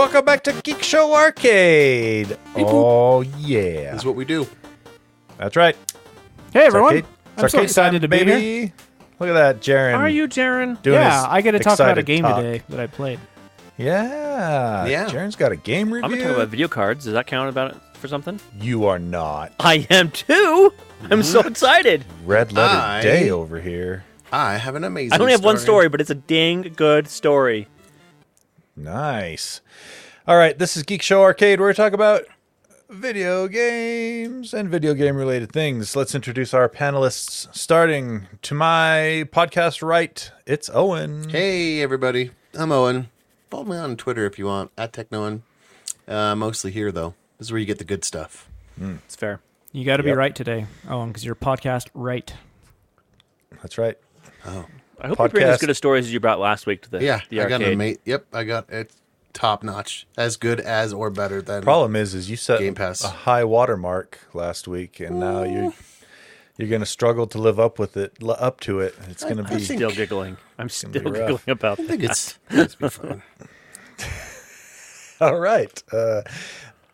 Welcome back to Geek Show Arcade. Oh yeah, That's what we do. that's right. Hey everyone! It's I'm so arcade excited time, to be here. baby. Look at that, Jaren. Are you, Jaren? doing Yeah, I get to talk about a game talk. today that I played. Yeah, Yeah. Jaren's got a game review. I'm gonna talk about video cards. Does that count about it for something? You are not. I am too. I'm so excited. Red letter I- day over here. I have an amazing. I only have one story, but it's a dang good story. Nice. All right, this is Geek Show Arcade. Where we talk about video games and video game related things. Let's introduce our panelists. Starting to my podcast right, it's Owen. Hey everybody, I'm Owen. Follow me on Twitter if you want at TechnoOwen. Uh, mostly here though. This is where you get the good stuff. It's fair. You got to Yep. be right today, Owen, because your podcast right. That's right. I hope you bring as good a stories as you brought last week to the, Yeah, the I got an arcade. ama- Yep, I got it. Top notch, as good as or better than. Problem is, is you set Game Pass. a high watermark last week, and now you you're going to struggle to live up with it, up to it. It's going to be think- Still giggling. I'm still giggling about that. I that. think it's it's be fun. all right. Uh,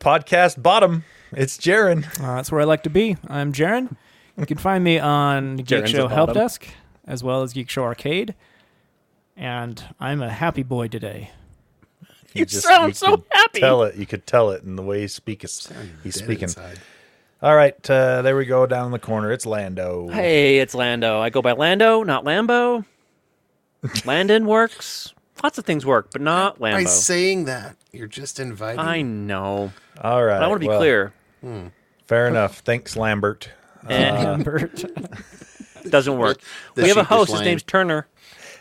podcast bottom. It's Jaren. Uh, that's where I like to be. I'm Jaren. You can find me on Geek Jaren's Show at Help bottom. Desk as well as Geek Show Arcade. And I'm a happy boy today. You sound so happy. Tell it. You could tell it in the way he speaks. He's speaking. inside. All right. Uh, there we go. Down in the corner. It's Lando. Hey, it's Lando. I go by Lando, not Lambo. Landon works. Lots of things work, but not By Lambo. saying that, you're just inviting. I know. All right. But I want to be well, clear. Fair enough. Thanks, Lambert. Eh, Bert. it doesn't work. the we have a sheepish host. His name's Turner.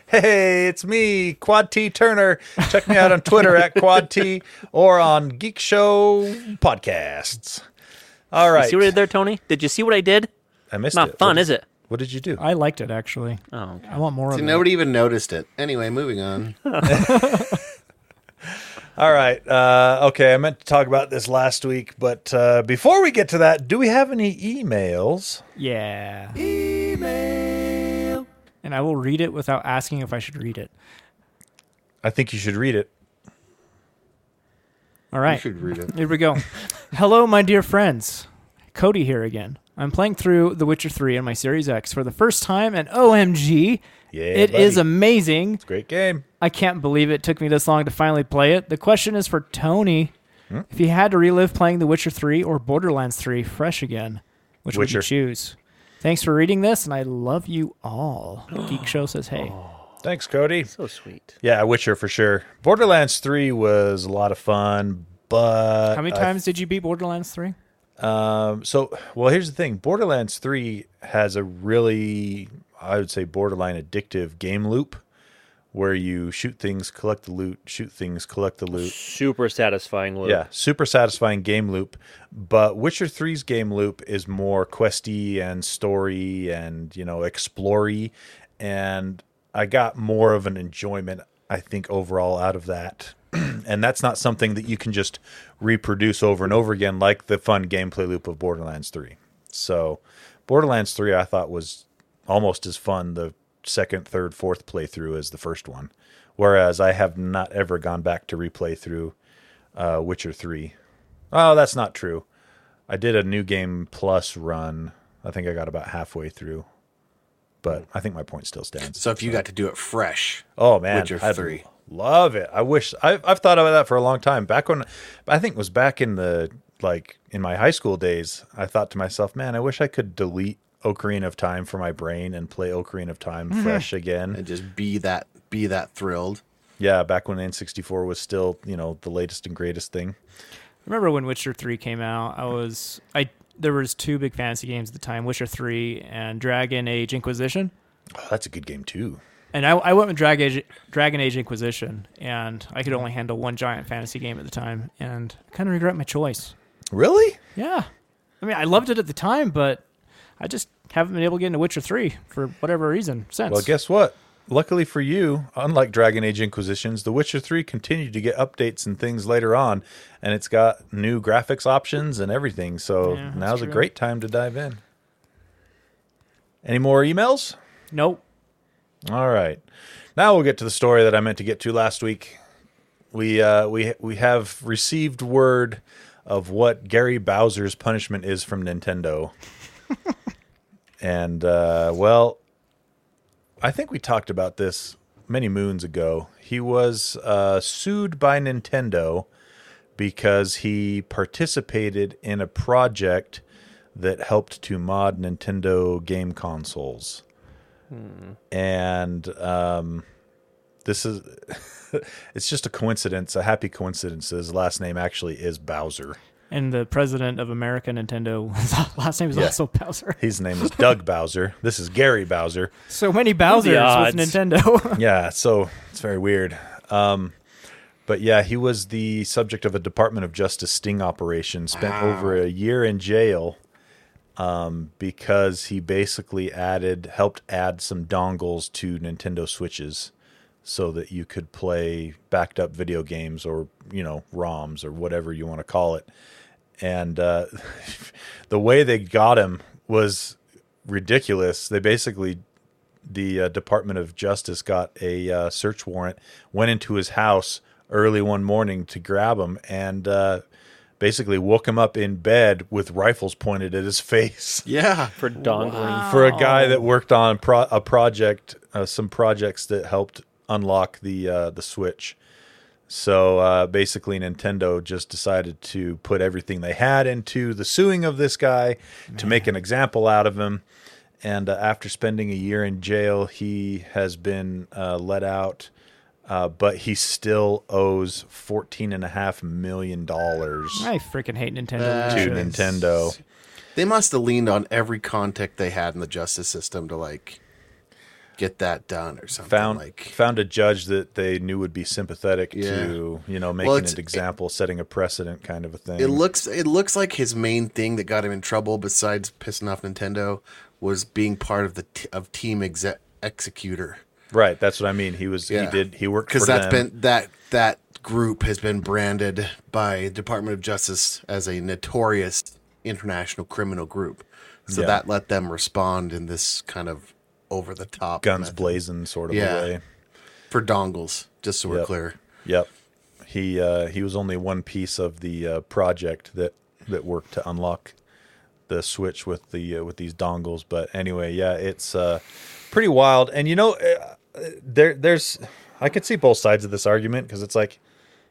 Hey, it's me, Quad T Turner. Check me out on Twitter at Quad T or on Geek Show Podcasts. All right. You right. see what I did there, Tony? Did you see what I did? I missed Not it. Not fun, What is it? What did you do? I liked it, actually. Oh, okay. I want more See, of it. nobody even noticed it. Anyway, moving on. All right. Uh, okay, I meant to talk about this last week, but uh, before we get to that, do we have any emails? Yeah. Email. And I will read it without asking if I should read it. I think you should read it. All right. You should read it. Here we go. Hello, my dear friends. Cody here again. I'm playing through The Witcher 3 on my Series X for the first time, and OMG, Yeah, it is buddy. amazing. It's a great game. I can't believe it took me this long to finally play it. The question is for Tony. If you had to relive playing The Witcher 3 or Borderlands 3 fresh again, which would Witcher. you choose? Thanks for reading this, and I love you all. Geek Show says, hey. Thanks, Cody. So sweet. Yeah, Witcher for sure. Borderlands 3 was a lot of fun, but How many I times did you beat Borderlands 3? Um, so, well, here's the thing Borderlands 3 has a really, I would say, borderline addictive game loop where you shoot things, collect the loot, shoot things, collect the loot. Super satisfying loop. Yeah, super satisfying game loop. But Witcher 3's game loop is more questy and story and, you know, explory. And I got more of an enjoyment, I think, overall out of that. and that's not something that you can just reproduce over and over again like the fun gameplay loop of Borderlands 3. So, Borderlands 3 I thought was almost as fun the second, third, fourth playthrough as the first one. Whereas I have not ever gone back to replay through uh, Witcher 3. Oh, that's not true. I did a new game plus run. I think I got about halfway through. But I think my point still stands. So if you got to do it fresh, Oh man, Witcher I'd 3. love it. I wish I've I've thought about that for a long time. Back when I think it was back in the like in my high school days, I thought to myself, man, I wish I could delete Ocarina of Time for my brain and play Ocarina of Time mm-hmm. fresh again. and just be that be that thrilled. Yeah, back when N64 was still, you know, the latest and greatest thing. remember when Witcher 3 came out, I was I there was two big fantasy games at the time, Witcher 3 and Dragon Age Inquisition. Oh, that's a good game too. And I, I went with Dragon Age, Dragon Age Inquisition, and I could only handle one giant fantasy game at the time, and I kind of regret my choice. Really? Yeah, I mean, I loved it at the time, but I just haven't been able to get into Witcher 3 for whatever reason since. Well, guess what? Luckily for you, unlike Dragon Age Inquisitions, The Witcher 3 continued to get updates and things later on, and it's got new graphics options and everything. So Yeah, now's a great time to dive in. Any more emails? Nope. All right. Now we'll get to the story that I meant to get to last week. we uh, we we have received word of what Gary Bowser's punishment is from Nintendo, and uh, well, I think we talked about this many moons ago. He was uh, sued by Nintendo because he participated in a project that helped to mod Nintendo game consoles. And um, this is it's just a coincidence, a happy coincidence. His last name actually is Bowser. And the president of America Nintendo, his last name is Yeah. also Bowser. His name is Doug Bowser. This is Gary Bowser. So many Bowsers with Nintendo. Yeah, so it's very weird. Um, but yeah, he was the subject of a Department of Justice sting operation. Spent over a year in jail um, because he basically added, helped add some dongles to Nintendo Switches, so that you could play backed up video games or you know ROMs or whatever you want to call it. And uh, the way they got him was ridiculous. They basically the uh, Department of Justice got a uh, search warrant, went into his house early one morning to grab him, and uh, basically woke him up in bed with rifles pointed at his face. Yeah. for dongling. For a guy that worked on pro- a project, uh, some projects that helped unlock the uh, the Switch. So uh, basically, Nintendo just decided to put everything they had into the suing of this guy to make an example out of him. And uh, after spending a year in jail, he has been uh, let out, uh, but he still owes fourteen and a half million dollars I freaking hate Nintendo. To leadership. Nintendo. They must have leaned on every contact they had in the justice system to like get that done or something. Found like found a judge that they knew would be sympathetic Yeah. to you know making it's- an example, setting a precedent, kind of a thing. it looks it looks like his main thing that got him in trouble besides pissing off Nintendo was being part of the t- of team exec- Xecuter. right, that's what I mean. He was Yeah. he did he worked because that's them. been that that group has been branded by Department of Justice as a notorious international criminal group. So Yeah. that let them respond in this kind of over the top guns method. blazing sort of Yeah. way. for dongles. Just so we're Yep. clear. Yep. He uh, he was only one piece of the uh, project that that worked to unlock the switch with the uh, with these dongles. But anyway, yeah, it's uh, pretty wild. And you know, uh, there there's I could see both sides of this argument because it's like,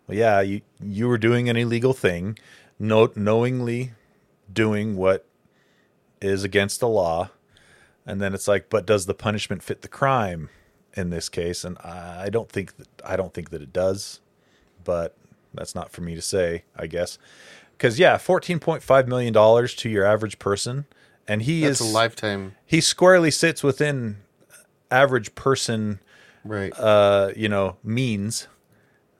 well, yeah, you you were doing an illegal thing, no, knowingly doing what is against the law, and then it's like, but does the punishment fit the crime in this case? And I don't think that, I don't think that it does, but that's not for me to say, I guess. Because yeah, fourteen point five million dollars to your average person, and he That's is a lifetime, he squarely sits within average person right? uh, you know, means.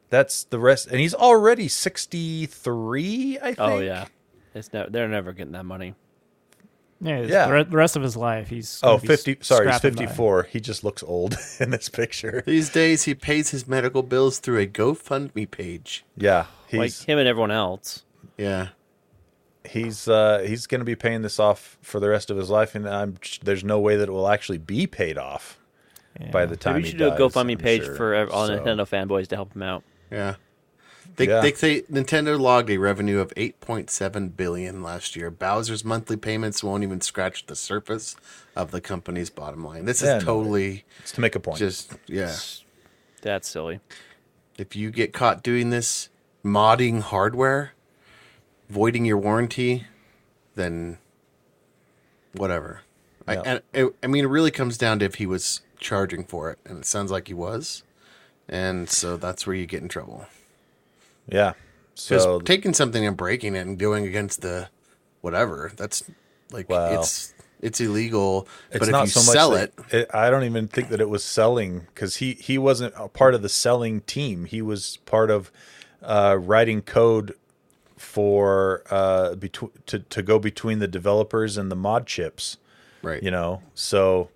That's the rest, and he's already sixty-three. I think. Oh yeah, it's no, they're never getting that money. Yeah, it's Yeah. The, re- the rest of his life, he's Oh, 50 sorry, he's scrapping by. 54. He just looks old in this picture. These days, he pays his medical bills through a GoFundMe page. Yeah, Like him and everyone else. Yeah, he's uh, he's going to be paying this off for the rest of his life, and I'm there's no way that it will actually be paid off Yeah. by the time Maybe we he should do a dies, GoFundMe I'm page sure. for all So, Nintendo fanboys to help him out. yeah. They, Yeah. they say Nintendo logged a revenue of 8.7 billion last year. Bowser's monthly payments won't even scratch the surface of the company's bottom line. This is Yeah, no, totally It's to make a point. just yeah. That's silly. If you get caught doing this, modding hardware, voiding your warranty, then whatever. I, and it, I mean, it really comes down to if he was charging for it, and it sounds like he was, and so that's where you get in trouble. Yeah. So taking something and breaking it and going against the whatever, that's like Wow. it's it's illegal. it's but if not you so much sell that- it, it. I don't even think that it was selling because he he wasn't a part of the selling team. He was part of uh, writing code for uh, between to to go between the developers and the mod chips. right? you know so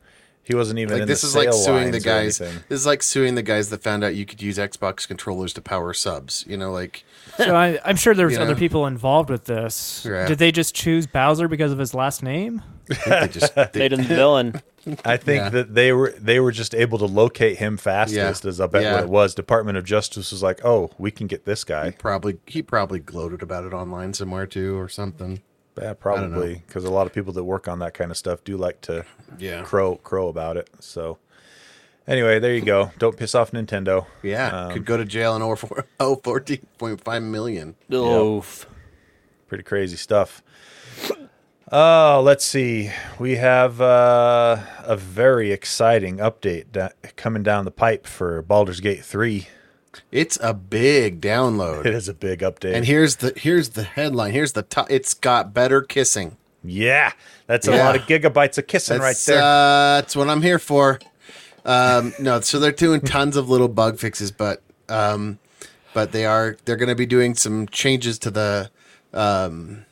He wasn't even Like in this the is like suing the guys. This is like suing the guys that found out you could use Xbox controllers to power subs. You know, like So I, I'm sure there's You other know? people involved with this. Yeah. Did they just choose Bowser because of his last name? I think they just they, Nathan's villain. I think Yeah. that they were they were just able to locate him fastest. Yeah. As I bet Yeah. what it was. Department of Justice was like, oh, we can get this guy. probably he probably gloated about it online somewhere too or something. Yeah, probably because a lot of people that work on that kind of stuff do like to Yeah. crow crow about it. So anyway, there you go. Don't piss off Nintendo. Yeah, Um, could go to jail and over oh fourteen point five million. Oof. pretty crazy stuff. Oh, let's see. We have uh, a very exciting update da- coming down the pipe for Baldur's Gate 3. It's a big download. It is a big update. And here's the here's the headline. Here's the top. It's got better kissing. yeah, that's a Yeah. lot of gigabytes of kissing right there. Uh, that's what I'm here for. Um, no, so they're doing tons of little bug fixes, but um, but they are they're going to be doing some changes to the, um,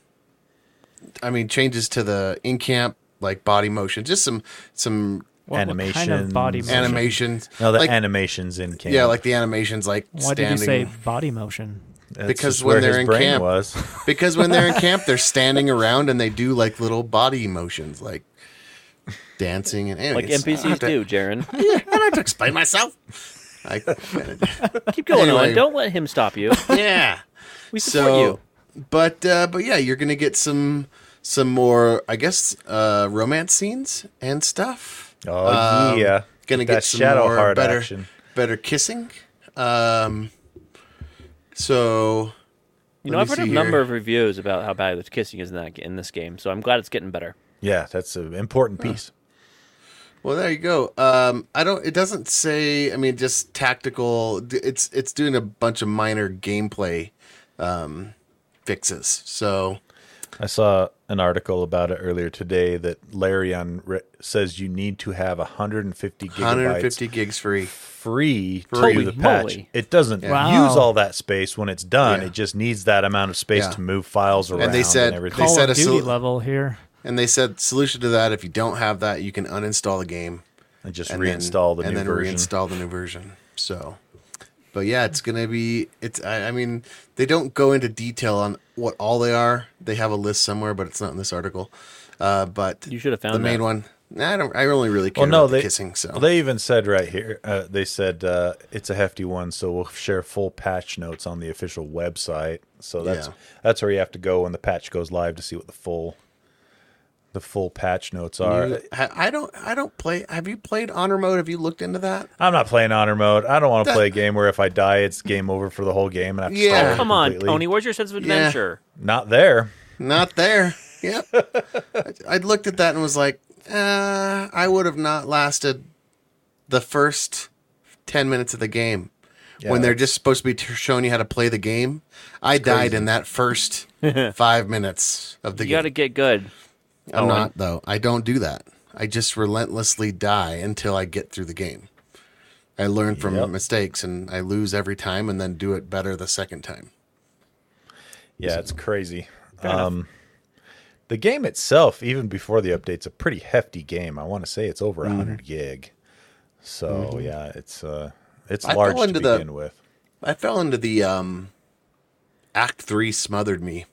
I mean changes to the in camp like body motion, just some some What, what kind of body Animations. motion? animations. no, the like, animations in game. yeah, like the animations, like Why standing. did you say body motion? That's because when where they're in brain camp- was. because when they're in camp, they're standing around and they do like little body motions, like dancing and Like anyways, I don't NPCs to- do, Jaren. I don't have to explain myself. I, Keep going Anyway. on. Don't let him stop you. yeah. We support So, you. but uh, but yeah, you're gonna get some some more, I guess, uh, romance scenes and stuff. Oh, Um, yeah. Gonna that get some shadow more heart better action. better kissing. Um, so You know, I've heard a see number of reviews about how bad the kissing is in that in this game, so I'm glad it's getting better. Yeah, that's an important piece. Well, there you go. Um, I don't. It doesn't say. I mean, just tactical. It's it's doing a bunch of minor gameplay um, fixes. So I saw an article about it earlier today that Larian re- says you need to have 150 gigabytes 150 gigs free. free to Holy do the patch. moly. It doesn't Wow. use all that space when it's done. Yeah. It just needs that amount of space Yeah. to move files around and, they said- everything. They Call said of a Duty sol- level here. And they said solution to that: if you don't have that, you can uninstall the game and just and reinstall then, the and new then version. reinstall the new version. So, but yeah, it's gonna be. It's. I, I mean, they don't go into detail on what all they are. They have a list somewhere, but it's not in this article. Uh, but You should have found the main that. one. nah, I don't. I only really care Well, no, about they the kissing. So well, they even said right here. Uh, they said uh, it's a hefty one, so we'll share full patch notes on the official website. So that's Yeah. that's where you have to go when the patch goes live to see what the full the full patch notes are. You- I, I don't. I don't play. Have you played honor mode? Have you looked into that? I'm not playing honor mode. I don't want to That- play a game where if I die, it's game over for the whole game and I have to Yeah. start Come on. Tony. Where's your sense of Yeah. adventure? Not there. Not there. Yep. I, I looked at that and was like, uh, I would have not lasted the first ten minutes of the game Yeah, when they're just supposed to be t- showing you how to play the game. I died in that first five minutes of the You game. You got to get good. I'm Owen. not though. I don't do that. I just relentlessly die until I get through the game. I learn from Yep. mistakes and I lose every time and then do it better the second time. Yeah, it's crazy. enough. Um, the game itself, even before the update's a pretty hefty game. I want to say it's over Mm-hmm. 100 gig. So yeah, it's uh, it's I large fell to into the- begin with. I fell into the um Act 3 smothered me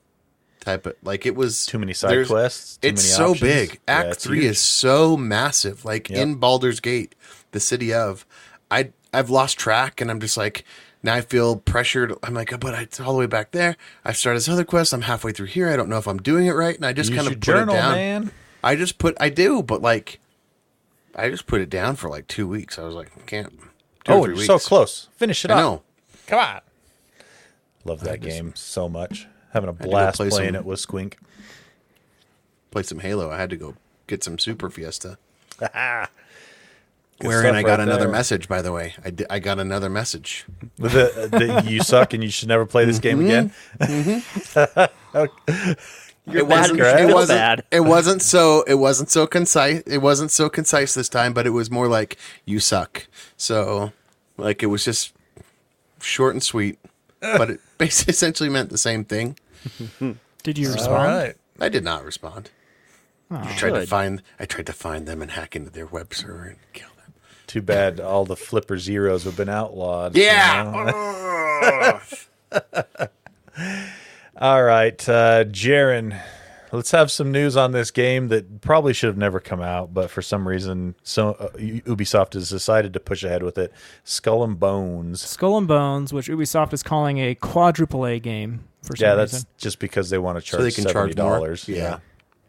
type of like it was Too many side quests. Too it's many so options. big. Act it's 3 huge. is so massive. Like Yep. in Baldur's Gate, the city of I I've lost track and I'm just like now I feel pressured. I'm like, oh, but it's all the way back there. I started this other quest. I'm halfway through here. I don't know if I'm doing it right, and I just Use kind of put journal, it down. man. I just put I do, but like I just put it down for like two weeks. I was like, I can't. Two or Oh, three you're so close. Finish it I up. know. Come on. Love that game so much. Having a blast play playing some- it with Squink. Play some Halo. I had to go get some Super Fiesta. Good Wherein stuff I got right another there. message, by the way. I, I got another message. The, the, you suck and you should never play this game mm-hmm. again. Mm-hmm. it wasn't- It wasn't. bad. It wasn't so. It wasn't so concise. It wasn't so concise this time, but it was more like you suck. So, like it was just short and sweet, but it basically essentially meant the same thing. Did you respond? right. I did not respond. I tried to find. I tried to find them and hack into their web server and kill them. Too bad all the flipper zeros have been outlawed. you know? Yeah. All right, uh, Jaren, let's have some news on this game that probably should have never come out, but for some reason, so uh, Ubisoft has decided to push ahead with it. Skull and Bones. Skull and Bones, which Ubisoft is calling a quadruple A game for some Yeah, that's reason. just because they want to charge so they can seventy charge more? dollars. Yeah.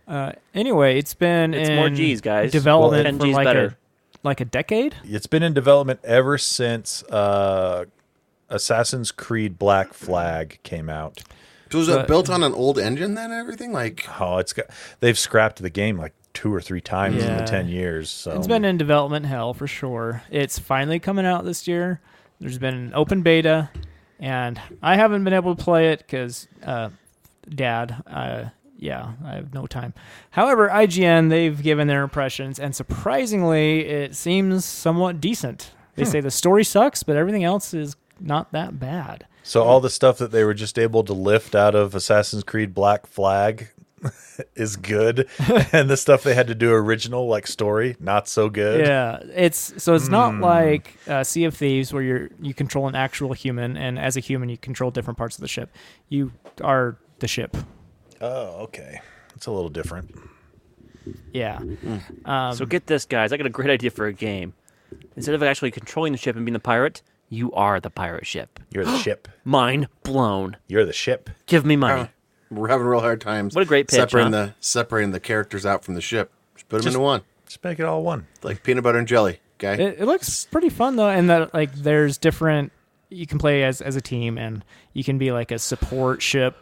Uh, anyway, it's been It's in more G's, guys. development Well, 10 for G's like better. a like a decade. it's been in development ever since uh, Assassin's Creed Black Flag came out. So was it But- built on an old engine then? and Everything like Oh, it's got they've scrapped the game like two or three times in Yeah. the ten years. So It's been in development hell for sure. It's finally coming out this year. There's been an open beta, and I haven't been able to play it because, uh, Dad, uh, yeah, I have no time. However, IGN they've given their impressions, and surprisingly, it seems somewhat decent. They say the story sucks, but everything else is not that bad. So all the stuff that they were just able to lift out of Assassin's Creed Black Flag is good, and the stuff they had to do original like story not so good. Yeah, it's so it's Hmm. not like uh, Sea of Thieves where you're you control an actual human, and as a human you control different parts of the ship. You are the ship. Oh, okay. It's a little different. Yeah. Um, So get this, guys. I got a great idea for a game. Instead of actually controlling the ship and being the pirate, you are the pirate ship. You're the ship. Mind blown. You're the ship. Give me money. We're having real hard times. What a great pitch, Separating huh? the separating the characters out from the ship. Just put them Just- into one, Just make it all one. like peanut butter and jelly. Okay. it, it looks pretty fun though, and that like there's different. You can play as as a team, and you can be like a support ship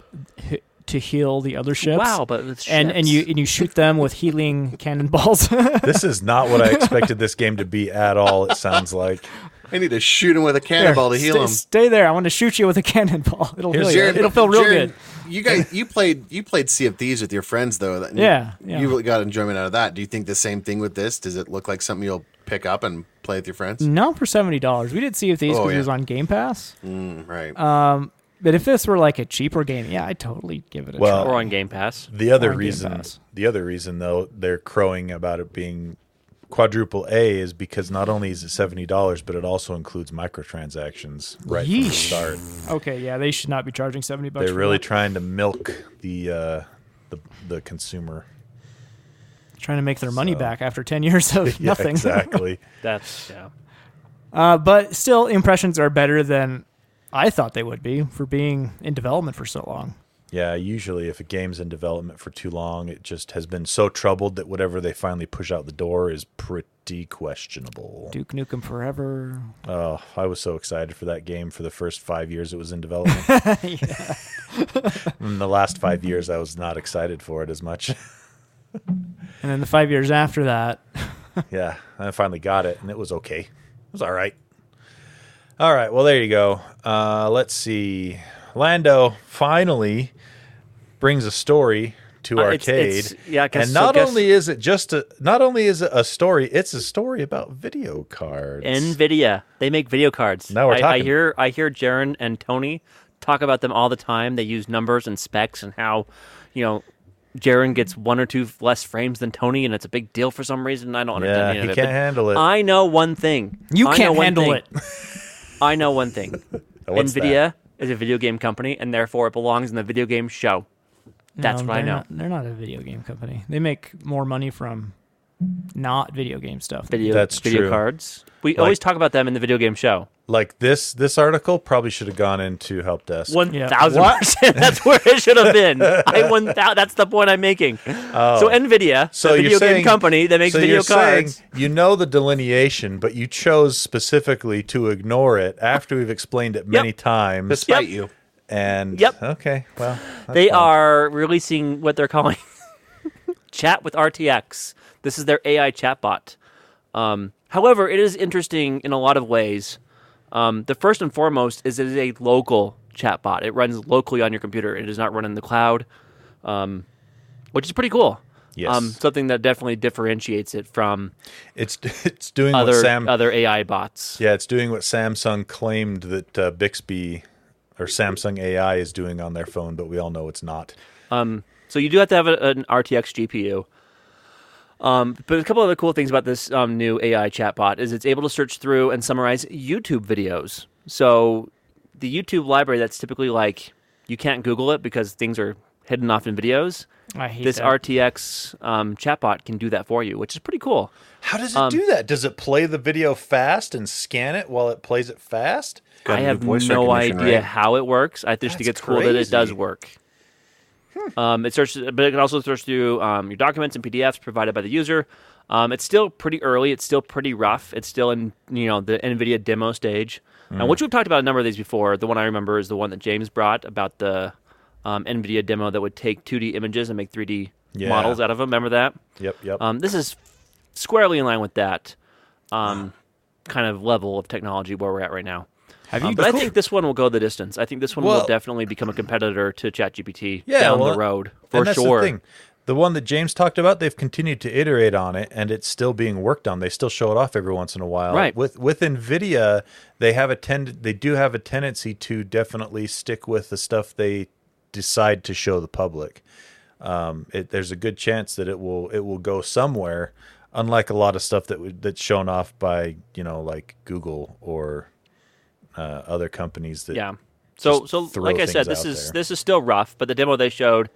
h- to heal the other ships. Wow, but with And and ships. you and you shoot them with healing cannonballs. This is not what I expected this game to be at all. It sounds like. I need to shoot him with a cannonball to heal stay, him. Stay there. I want to shoot you with a cannonball. It'll heal you. Jared, It'll feel real Jared, good. You guys, you played you played Sea of Thieves with your friends though. Yeah, yeah. You got enjoyment out of that. Do you think the same thing with this? Does it look like something you'll pick up and play with your friends? No, for seventy dollars. We did see if these Oh, because yeah. it was on Game Pass. Mm, right. Uh, But if this were like a cheaper game, yeah, I'd totally give it a Well, or on Game Pass. The other on Game reason, Pass. the other reason though, they're crowing about it being quadruple A is because not only is it seventy dollars, but it also includes microtransactions right from the start. Okay, yeah, they should not be charging seventy bucks. They're for really that. trying to milk the uh, the the consumer. trying to make their money So- back after ten years of Yeah, nothing. exactly. That's yeah. Uh, but still, impressions are better than I thought they would be for being in development for so long. Yeah, usually if a game's in development for too long, it just has been so troubled that whatever they finally push out the door is pretty questionable. Duke Nukem Forever. Oh, I was so excited for that game for the first five years it was in development. in the last five years, I was not excited for it as much. And then the five years after that, yeah, I finally got it, and it was okay. It was all right. All right, well, there you go. Uh, let's see. Lando finally brings a story to Uh, arcade. it's- yeah, 'cause- and so not guess- only is it just a not only is it a story, it's a story about video cards. Nvidia. They make video cards. Now we're I, I hear I hear Jaron and Tony talk about them all the time. They use numbers and specs and how, you know, Jaron gets one or two less frames than Tony, and it's a big deal for some reason. I don't understand yeah, any he it. can't handle it. I know one thing. you I can't handle thing. it. I know one thing. What's Nvidia is a video game company, and therefore it belongs in the video game show. That's No, what I they're know. Not, they're not a video game company. They make more money from not video game stuff. Video, That's video true. cards. We Like- always talk about them in the video game show. like this this article probably should have gone into help desk. One Yeah. thousand percent. That's where it should have been. I one thou- That's the point I'm making. Oh. So Nvidia, Oh. So the video saying- game company that makes so video you're cards. saying you know the delineation, but you chose specifically to ignore it after we've explained it many times. Despite Yep. you. And Yep. okay, well, they fine. are releasing what they're calling Chat with RTX. This is their AI chatbot. Um, however, it is interesting in a lot of ways. Um, the first and foremost is it is a local chatbot. It runs locally on your computer. It does not run in the cloud, um, which is pretty cool. Yes. Um, something that definitely differentiates it from It's it's doing other what Sam other AI bots. yeah, it's doing what Samsung claimed that uh, Bixby or Samsung AI is doing on their phone, but we all know it's not. Um, so you do have to have a, an RTX GPU. Um, but a couple other cool things about this um, new AI chatbot is it's able to search through and summarize YouTube videos. So the YouTube library that's typically like you can't Google it because things are hidden off in videos. I hate This that. RTX um, chatbot can do that for you, which is pretty cool. How does it Um, do that? Does it play the video fast and scan it while it plays it fast? Got I have voice no idea right? how it works. I just think That's it's cool that it does crazy. work. Um, it searches, but it can also search through um, your documents and PDFs provided by the user. Um, it's still pretty early. It's still pretty rough. It's still in you know the NVIDIA demo stage, Hmm. and which we've talked about a number of these before. The one I remember is the one that James brought about the um, NVIDIA demo that would take 2D images and make 3D Yeah. models out of them. Remember that? Yep, yep. Um, this is squarely in line with that um, kind of level of technology where we're at right now. Have Um, you? but I think this one will go the distance. I think this one Well- will definitely become a competitor to ChatGPT Yeah, down well, the road for and that's sure. The, thing. the one that James talked about, they've continued to iterate on it, and it's still being worked on. They still show it off every once in a while. Right. With with Nvidia, they have a tend they do have a tendency to definitely stick with the stuff they decide to show the public. Um, it, there's a good chance that it will it will go somewhere, unlike a lot of stuff that that's shown off by you know like Google or uh, other companies that Yeah. So so like I said, this is there. this is still rough, but the demo they showed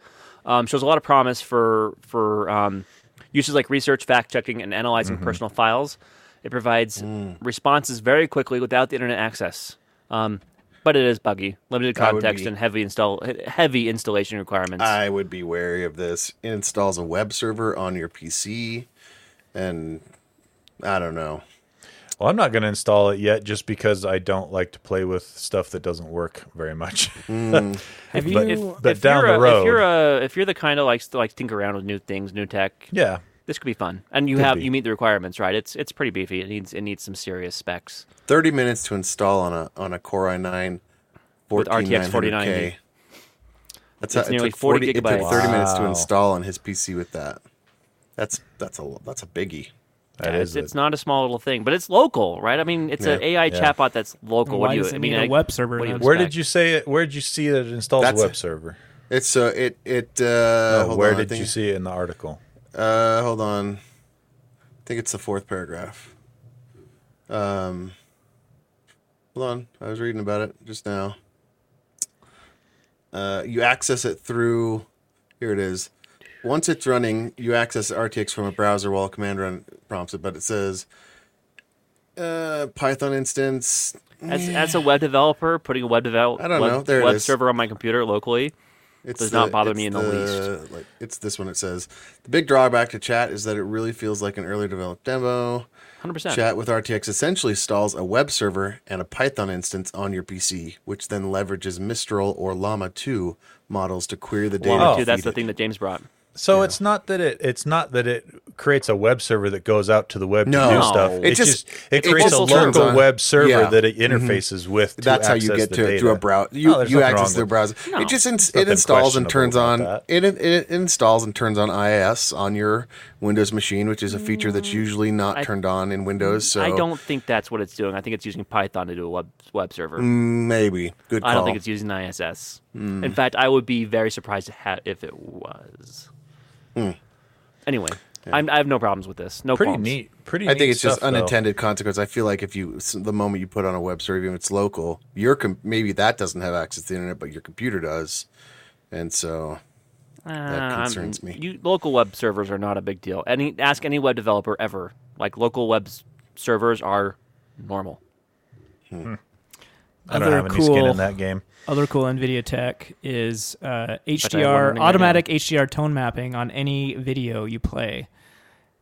um, shows a lot of promise for for um, uses like research, fact checking, and analyzing Mm-hmm. personal files. It provides Mm. responses very quickly without the internet access. Um, but it is buggy, limited context, be- and heavy install heavy installation requirements. I would be wary of this. It installs a web server on your PC, and I don't know. Well, I'm not going to install it yet just because I don't like to play with stuff that doesn't work very much. Mm. Have you? but- if, but if down you're the a, road- if you're a if you're the kind of likes to like tinker around with new things, new tech, yeah. this could be fun. And you Could have be. you meet the requirements, right? It's it's pretty beefy. It needs it needs some serious specs. Thirty minutes to install on a on a Core i9 With RTX 14900K. 4090. That's It's it nearly took 40 It took gigabytes. thirty minutes to install on his PC with that. That's that's a that's a biggie. That Yeah, is it's, it's not a small little thing, but it's local, right? I mean, it's an Yeah. AI Yeah. chatbot that's local. what do you? does it I mean, need a I- web server? what do you then? Where expect? did you say it? Where did you see that it installs That's a web a- server? It's uh it it uh No, hold where on, did think- you see it in the article? Uh hold on. I think it's the fourth paragraph. Um Hold on. I was reading about it just now. Uh you access it through here it is. Once it's running, you access RTX from a browser while a command run prompts it, but it says uh Python instance as, as a web developer, putting a web develop I don't web, know. There web server on my computer locally. It's Does not bother me in the least. Like it's this one. It says the big drawback to chat is that it really feels like an early developed demo. Hundred percent. Chat with RTX essentially stalls a web server and a Python instance on your PC, which then leverages Mistral or Llama 2 models to query the data. Wow. to Dude, that's the thing that James brought. So it's not that it it's not that it creates a web server that goes out to the web No. to do No. stuff. It It, just- just, it it creates just a local web server Yeah. that it interfaces with. To That's how you get to it through a browser. You there's you access wrong their with- browser. No. It just ins- it installs and turns on questionable it, it it installs and turns on IIS on your Windows machine, which is a feature that's usually not I- turned on in Windows. So I don't think that's what it's doing. I think it's using Python to do a web web server. maybe good call. I don't think it's using ISS. Hmm. In fact, I would be very surprised if it was. Hmm. Anyway, I'm, I have no problems with this. No problem. Pretty qualms. neat. Pretty. Neat. I think neat it's just stuff, though. unintended consequence. I feel like if you, the moment you put on a web server, even if it's local, your com- maybe that doesn't have access to the internet, but your computer does, and so Uh, That concerns I'm- me. You, local web servers are not a big deal. Any ask any web developer ever. Like local web s- servers are normal. I don't Other have any skin cool- in that game. Other cool NVIDIA tech is uh, I have one HDR automatic HDR tone mapping on any video you play.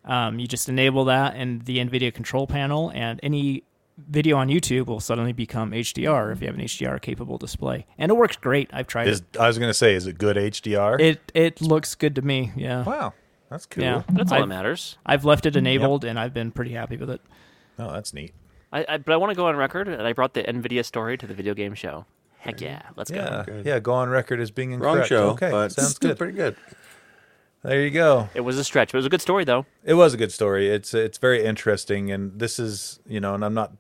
Um, you just enable that in the NVIDIA control panel, and any video on YouTube will suddenly become HDR if you have an HDR capable display, and it works great. I've tried Is it. I was going to say, is it good HDR? It it looks good to me. Yeah, wow, that's cool. yeah. That's all I've, that matters. I've left it enabled, and I've been pretty happy with it. Oh, that's neat. I, I, but I want to go on record that I brought the Nvidia story to the video game show. Heck yeah, let's Yeah, go. yeah. Go on record as being incorrect. wrong incorrect. show. Okay, but sounds good. pretty good. There you go. It was a stretch, but it was a good story though. It was a good story. It's it's very interesting, and this is you know, and I'm not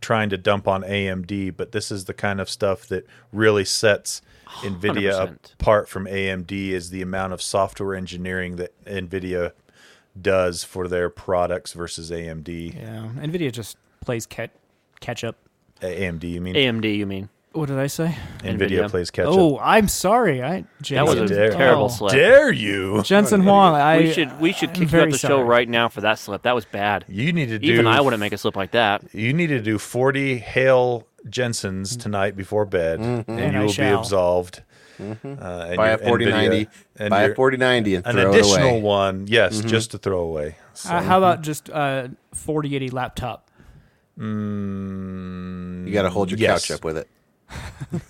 trying to dump on AMD, but this is the kind of stuff that really sets Nvidia 100%. apart from AMD is the amount of software engineering that Nvidia does for their products versus AMD. Yeah, Nvidia just plays catch catch up. AMD, you mean? AMD, you mean? What did I say? Nvidia, Nvidia. plays catch up. Oh, I'm sorry. I That was a Jensen- dare. terrible oh. slip. Dare you? Jensen Huang. I we should we should I'm kick you very out the show sorry. right now for that slip. That was bad. You need to do. Even I wouldn't make a slip like that. You need to do forty Hail Jensens tonight before bed, and, And you I will be shall. absolved. Uh, and Buy your a 4090. And Buy your- a 4090 and an throw additional it away. one, yes, just to throw away. So, Uh, how about just uh, 4080 laptop? Mm, You got to hold your yes. couch up with it.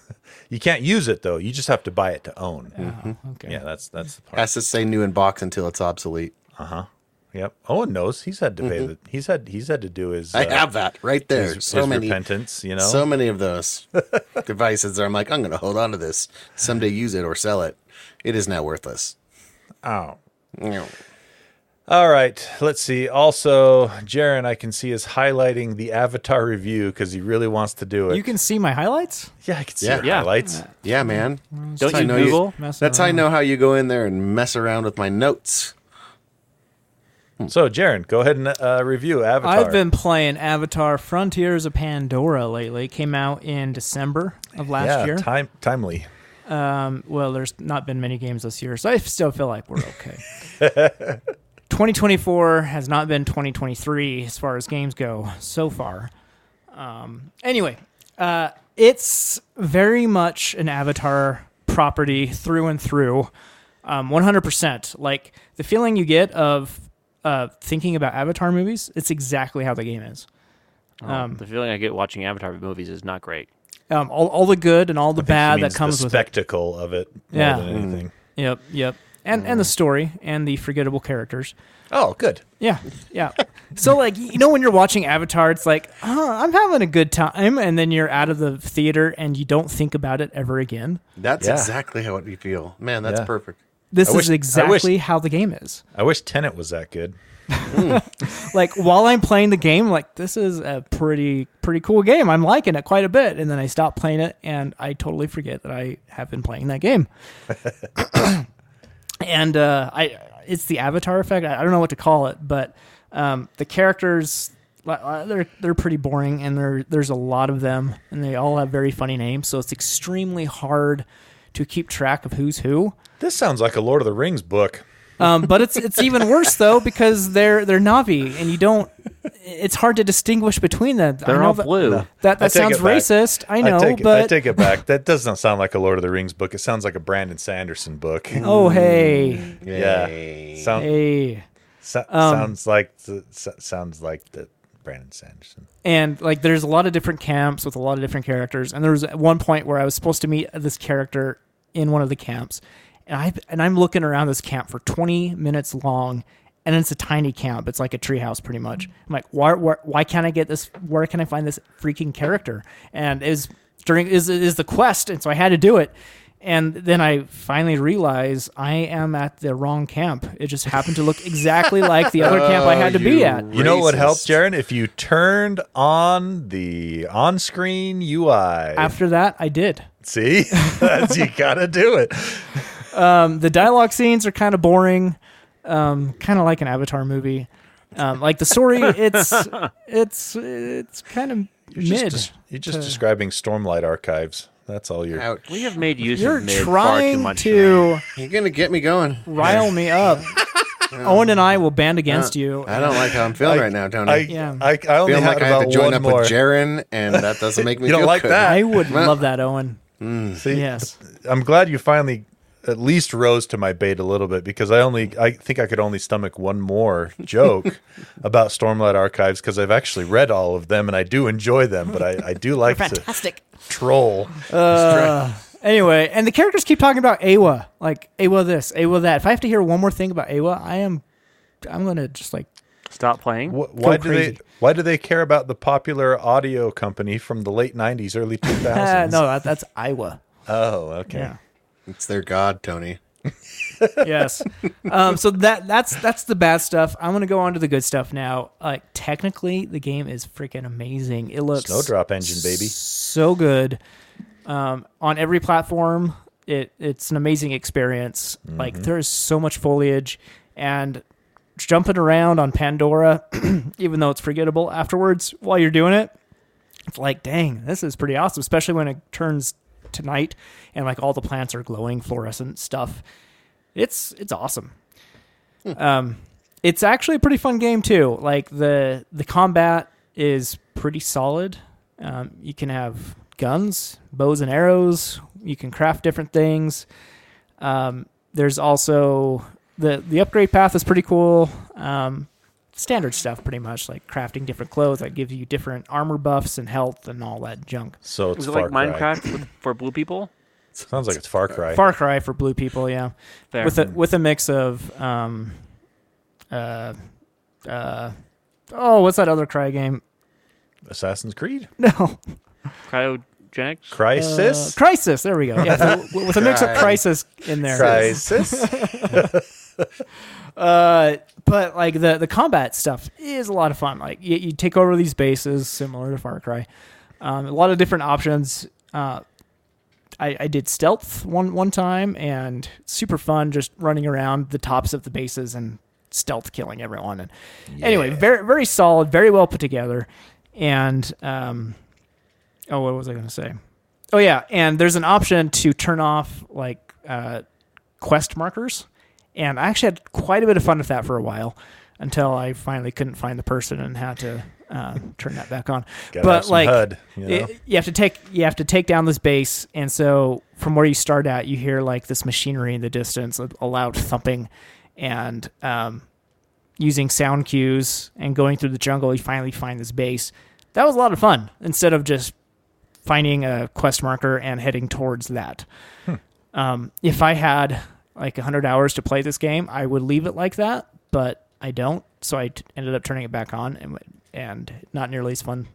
You can't use it though. You just have to buy it to own. Oh, okay. Yeah, that's that's the part. Has to stay new in box until it's obsolete. Uh huh. Yep. Owen knows he's had to pay the he's had he's had to do his I uh, have that right there. his, so his many, repentance, you know. so many of those devices. That I'm like, I'm going to hold on to this someday, use it or sell it. It is now worthless. oh. Yeah. All right, let's see. Also, Jaron, I can see is highlighting the Avatar review because he really wants to do it. You can see my highlights. yeah, I can see Yeah. your Yeah. highlights. Yeah, man. Don't you know Google? Messing That's how I know how you go in there and mess around with my notes. So, Jaron, go ahead and uh, review Avatar. I've been playing Avatar: Frontiers of Pandora lately. Came out in December of last yeah, year. time timely. Um, well, there's not been many games this year, so I still feel like we're okay. 2024 has not been 2023 as far as games go so far. Um, anyway, uh, it's very much an Avatar property through and through. Um, 100%. Like the feeling you get of uh, thinking about Avatar movies, it's exactly how the game is. Um, the feeling I get watching Avatar movies is not great. Um, all, all the good and all the I bad that comes the with it. spectacle of it more Yeah. than anything. Yep, yep. And and the mm. story and the forgettable characters. Oh, good. Yeah, yeah. so like you know when you're watching Avatar, it's like, oh, I'm having a good time, and then you're out of the theater and you don't think about it ever again. That's Yeah. exactly how it you feel. Man, that's Yeah. perfect. This I is wish- I wish- exactly how the game is. I wish Tenet was that good. Hmm. Like while I'm playing the game, like this is a pretty pretty cool game. I'm liking it quite a bit, and then I stop playing it, and I totally forget that I have been playing that game. and uh, I, it's the Avatar effect. I, I don't know what to call it, but um, the characters they're they're pretty boring, and there there's a lot of them, and they all have very funny names. So it's extremely hard to keep track of who's who. This sounds like a Lord of the Rings book. Um, but it's it's even worse though because they're they're Na'vi, and you don't. It's hard to distinguish between them. I They're know all that- blue. That I that sounds racist. I know, I take, it, but I take it back. That doesn't sound like a Lord of the Rings book. It sounds like a Brandon Sanderson book. oh hey yeah, Yay. Sound, hey, so- Um, sounds like the, so- sounds like the Brandon Sanderson. and like there's a lot of different camps with a lot of different characters. And there was one point where I was supposed to meet this character in one of the camps, and I and I'm looking around this camp for 20 minutes long. And it's a tiny camp. It's like a treehouse, pretty much. I'm like, why, why, why can't I get this? Where can I find this freaking character? And is during is is the quest, and so I had to do it. And then I finally realized I am at the wrong camp. It just happened to look exactly like the other camp I had to be you at. You know what helped, Racist. Jaron? If you turned on the on-screen UI. After that, I did. See, you gotta do it. Um, the dialogue scenes are kind of boring, um, kind of like an Avatar movie. Um, like the story, it's it's it's kind of You're mid. just, you're just to- describing Stormlight archives. That's all you're. Ouch. We have made use You're of mid far too trying much. to You're gonna get me going. rile me up. Owen and I will band against you. I don't like how I'm feeling I- right now, Tony. I, Yeah. I, I only Feeling had like I about have to join one up more. with Jaren, and that doesn't make me. You don't feel like good. that? I would love that, Owen. See, Yes. I'm glad you finally at least rose to my bait a little bit because I only I think I could only stomach one more joke about Stormlight Archives because I've actually read all of them and I do enjoy them, but I, I do like to Fantastic. troll. Uh, anyway, and the characters keep talking about Eywa, like Eywa this, Eywa that. If I have to hear one more thing about Eywa, I am, I'm gonna just like Stop playing. Wh- Why do crazy. they Why do they care about the popular audio company from the late '90s, early 2000s? ah, no, that, that's Aiwa. Oh, okay. Yeah. It's their god, Tony. yes. Um, so that that's that's the bad stuff. I'm gonna go on to the good stuff now. Like technically, the game is freaking amazing. It looks Snowdrop engine, baby. so good um, on every platform. It it's an amazing experience. Like Mm-hmm. there is so much foliage and jumping around on Pandora, even though it's forgettable afterwards while you're doing it. It's like, dang, this is pretty awesome, especially when it turns to night and like all the plants are glowing fluorescent stuff. It's it's awesome. Um, it's actually a pretty fun game too. Like the the combat is pretty solid. Um, you can have guns, bows and arrows. You can craft different things. Um, there's also the the upgrade path is pretty cool. Um, standard stuff, pretty much like crafting different clothes that gives you different armor buffs and health and all that junk. So it's Is it Far like Cry. Minecraft for blue people? Sounds like it's Far Cry. Far Cry for blue people, yeah, Fair. with a with a mix of um, uh, uh, oh, what's that other Cry game? Assassin's Creed. No, Cryogenics? Crysis. Uh, Crysis. There we go. Yeah, so with a mix of Crysis in there. Crysis. Uh, but like the the combat stuff is a lot of fun. Like you, you take over these bases similar to Far Cry. Um, a lot of different options. Uh, I, I did stealth one one time and super fun, just running around the tops of the bases and stealth killing everyone. And anyway, very very solid, very well put together. And um, oh, what was I going to say? Oh yeah, and there's an option to turn off like uh, quest markers, and I actually had quite a bit of fun with that for a while until I finally couldn't find the person and had to uh, turn that back on. But like HUD, you know? it- you have to take you have to take down this base, and so from where you start at, you hear like this machinery in the distance, a, a loud thumping, and um, using sound cues and going through the jungle, you finally find this base. That was a lot of fun. Instead of just finding a quest marker and heading towards that. Um, if I had like 100 hours to play this game, I would leave it like that, but I don't. So I t- ended up turning it back on and and not nearly as fun,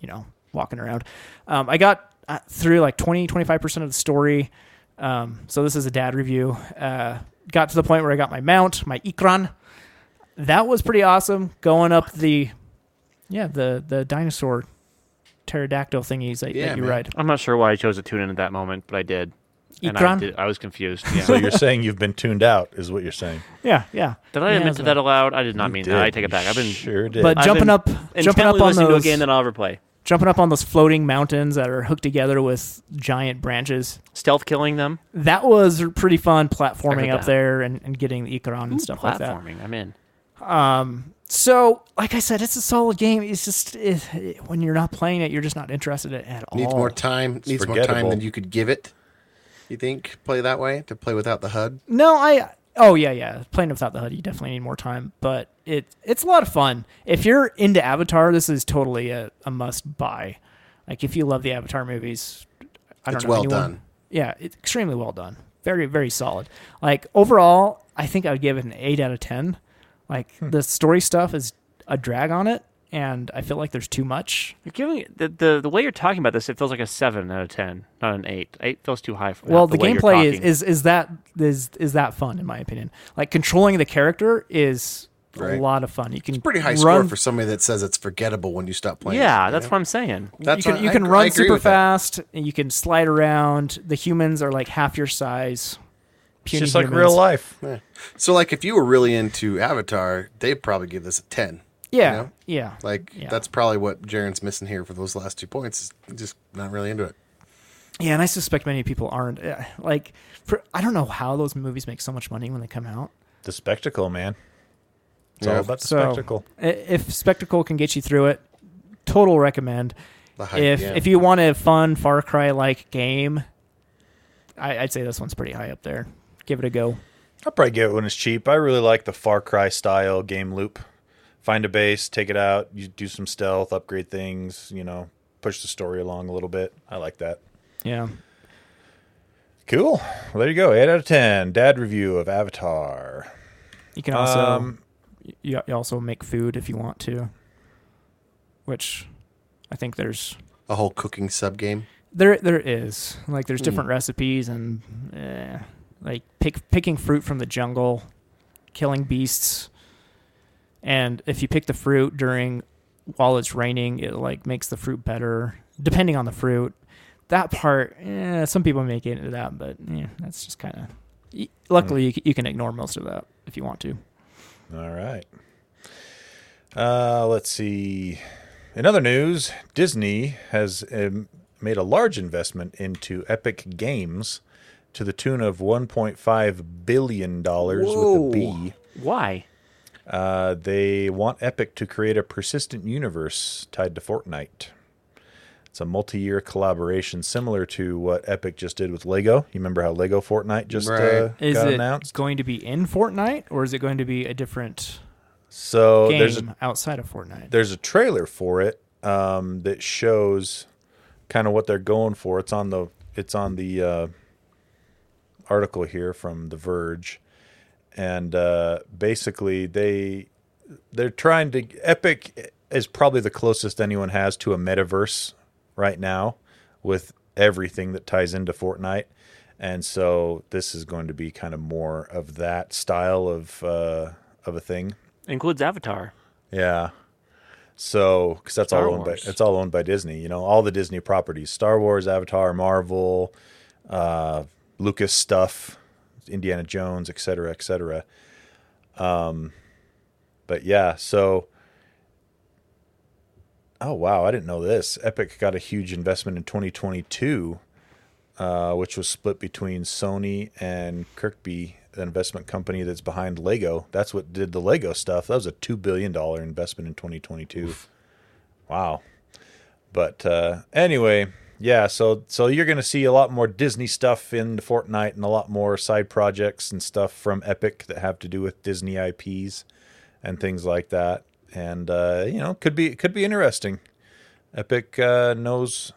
you know, walking around. Um, I got uh, through like 20, 25% of the story. Um, so this is a dad review. Uh, got to the point where I got my mount, my Ikran. That was pretty awesome. Going up the, yeah, the the dinosaur pterodactyl thingies that, Yeah, that you man. ride. I'm not sure why I chose to tune in at that moment, but I did. And I, did, I was confused. Yeah. So you're saying you've been tuned out, is what you're saying? Yeah, yeah. did I Yeah, admit to that aloud? I did not You mean did. that. I take it back. I've been sure did. But I've jumping up, jumping up on listening those, to a game that I'll ever play. jumping up on those floating mountains that are hooked together with giant branches. Stealth killing them. That was pretty fun platforming up that. there and, and getting the Ikran and stuff like that. Platforming. I'm in. Um, so like I said, it's a solid game. It's just it, it- when you're not playing it, you're just not interested in it at all. Needs more time. Needs more time than you could give it. You think play that way to play without the HUD? No, I. Oh yeah, yeah. Playing without the HUD, you definitely need more time, but it it's a lot of fun. If you're into Avatar, this is totally a, a must buy. Like if you love the Avatar movies, I don't It's know well anyone- done. Yeah, it's extremely well done. Very very solid. Like overall, I think I would give it an eight out of ten. Like Hmm. the story stuff is a drag on it, and I feel like there's too much. You're giving the, the the way you're talking about this. It feels like a seven out of ten, not an eight. Eight feels too high for Well, the, the, gameplay is, is is that is is that fun in my opinion. Like controlling the character is Right. a lot of fun. You can Pretty high run, score for somebody that says it's forgettable when you stop playing. yeah, you that's know? what I'm saying. That's you can what- you I can I run agree super with that. fast and you can slide around. The humans are like half your size. It's puny just like real life. Yeah. So, like, if you were really into Avatar, they'd probably give this a ten. Yeah, know? yeah. Like, Yeah. that's probably what Jaron's missing here for those last two points. Is just not really into it. Yeah, and I suspect many people aren't. Uh, Like, for, I don't know how those movies make so much money when they come out. The spectacle, man. It's Yeah. all about the So- spectacle. If spectacle can get you through it, total recommend. Hype, if yeah. if you want a fun Far Cry like game, I, I'd say this one's pretty high up there. Give it a go. I'll probably get it when it's cheap. I really like the Far Cry style game loop. Find a base, take it out, you do some stealth, upgrade things, you know, push the story along a little bit. I like that. Yeah. Cool. Well, there you go. 8 out of 10. Dad review of Avatar. You can also Um, you, you also make food if you want to, which I think there's a whole cooking sub game. there there is like there's Hmm. different recipes and eh, like pick, picking fruit from the jungle, killing beasts, and if you pick the fruit during while it's raining, it like makes the fruit better depending on the fruit. That part, eh, some people make it into that, but yeah, that's just kind of. Luckily, you, you can ignore most of that if you want to. All right. Uh, let's see. In other news, Disney has um, made a large investment into Epic Games to the tune of 1.5 billion dollars with a B. Why? Uh, they want Epic to create a persistent universe tied to Fortnite. It's a multi-year collaboration similar to what Epic just did with Lego. You remember how Lego Fortnite just Right. uh, Is got it announced? going to be in Fortnite or is it going to be a different So game there's a outside of Fortnite? there's a trailer for it um, that shows kind of what they're going for. It's on the it's on the uh, article here from The Verge, and uh, basically they they're trying to Epic is probably the closest anyone has to a metaverse right now with everything that ties into Fortnite. And so this is going to be kind of more of that style of uh, of a thing. Includes Avatar. Yeah. So, because that's Star all owned Wars. by it's all owned by Disney. You know, all the Disney properties: Star Wars, Avatar, Marvel, uh, Lucas stuff, Indiana Jones, et cetera, et cetera. Um, but yeah, so. Oh wow, I didn't know this. Epic got a huge investment in 2022, uh, which was split between Sony and Kirkbi, the investment company that's behind Lego. That's what did the Lego stuff. That was a two billion dollar investment in 2022. Wow. But uh, anyway, yeah. So so you're going to see a lot more Disney stuff in Fortnite and a lot more side projects and stuff from Epic that have to do with Disney IPs and things like that. And uh, you know, could be could be interesting. Epic uh, knows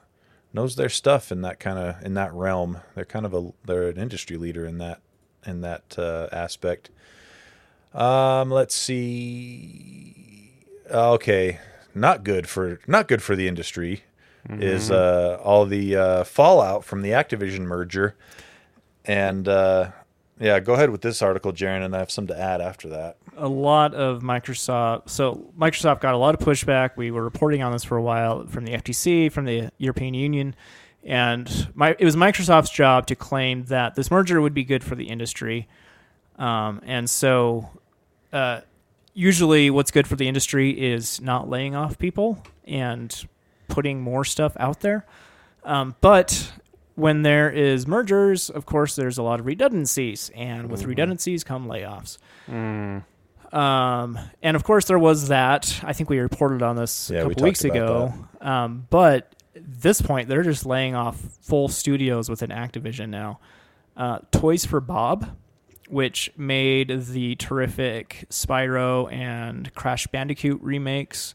knows their stuff in that kind of in that realm. They're kind of a they're an industry leader in that in that uh, aspect. Um, let's see. Okay, not good for not good for the industry is uh, all the uh, fallout from the Activision merger, and uh, yeah, go ahead with this article, Jaron, and I have some to add after that. a lot of Microsoft. So Microsoft got a lot of pushback. We were reporting on this for a while from the FTC, from the European Union, and my, it was Microsoft's job to claim that this merger would be good for the industry. Um, and so, uh, usually, what's good for the industry is not laying off people and putting more stuff out there. Um, but when there is mergers, of course, there's a lot of redundancies, and with redundancies come layoffs. Um, and of course, there was that. I think we reported on this Yeah, a we couple weeks ago. Um, but at this point, they're just laying off full studios within Activision now. Uh, Toys for Bob, which made the terrific Spyro and Crash Bandicoot remakes.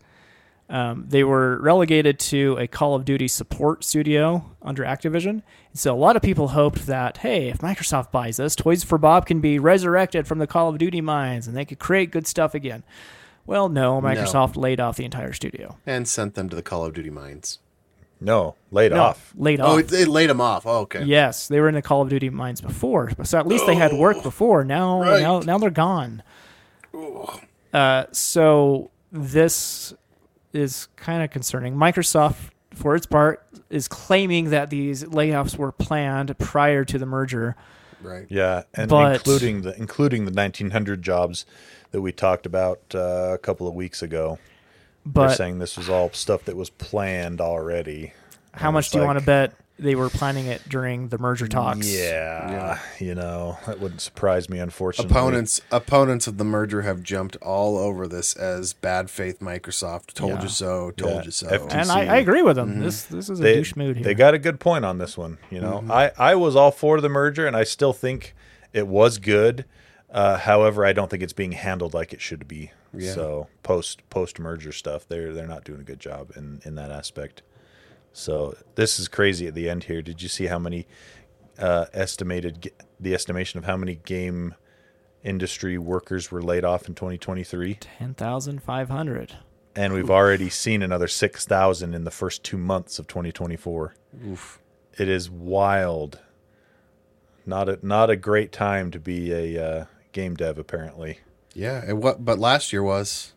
Um, they were relegated to a Call of Duty support studio under Activision. So a lot of people hoped that, hey, if Microsoft buys this, Toys for Bob can be resurrected from the Call of Duty mines and they could create good stuff again. Well, no, Microsoft laid off the entire studio. and sent them to the Call of Duty mines. No, laid No, off. laid Oh, off. it, they laid them off. Oh, okay. Yes, they were in the Call of Duty mines before, so at least they had work before. Now, Right. now, now they're gone. Uh, so this is kind of concerning. Microsoft, for its part, is claiming that these layoffs were planned prior to the merger. Right. Yeah, and But- including the including the 1900 jobs that we talked about uh, a couple of weeks ago. They're But saying this was all stuff that was planned already. how much it's do you want to bet they were planning it during the merger talks? Yeah, you know that wouldn't surprise me. Unfortunately, Opponents opponents of the merger have jumped all over this as bad faith Microsoft told Yeah. you so, told Yeah. you so. FTC. And I, I agree with them. This this is a they, douche mood here. they got a good point on this one. You know, I I was all for the merger, and I still think it was good. Uh, however, I don't think it's being handled like it should be. Yeah. So post post merger stuff, they're they're not doing a good job in in that aspect. So this is crazy at the end here. Did you see how many uh, estimated the estimation of how many game industry workers were laid off in 2023? ten thousand five hundred. And we've already seen another 6,000 in the first two months of 2024. Oof. It is wild. Not a not a great time to be a uh, game dev, apparently. Yeah, it what but last year was,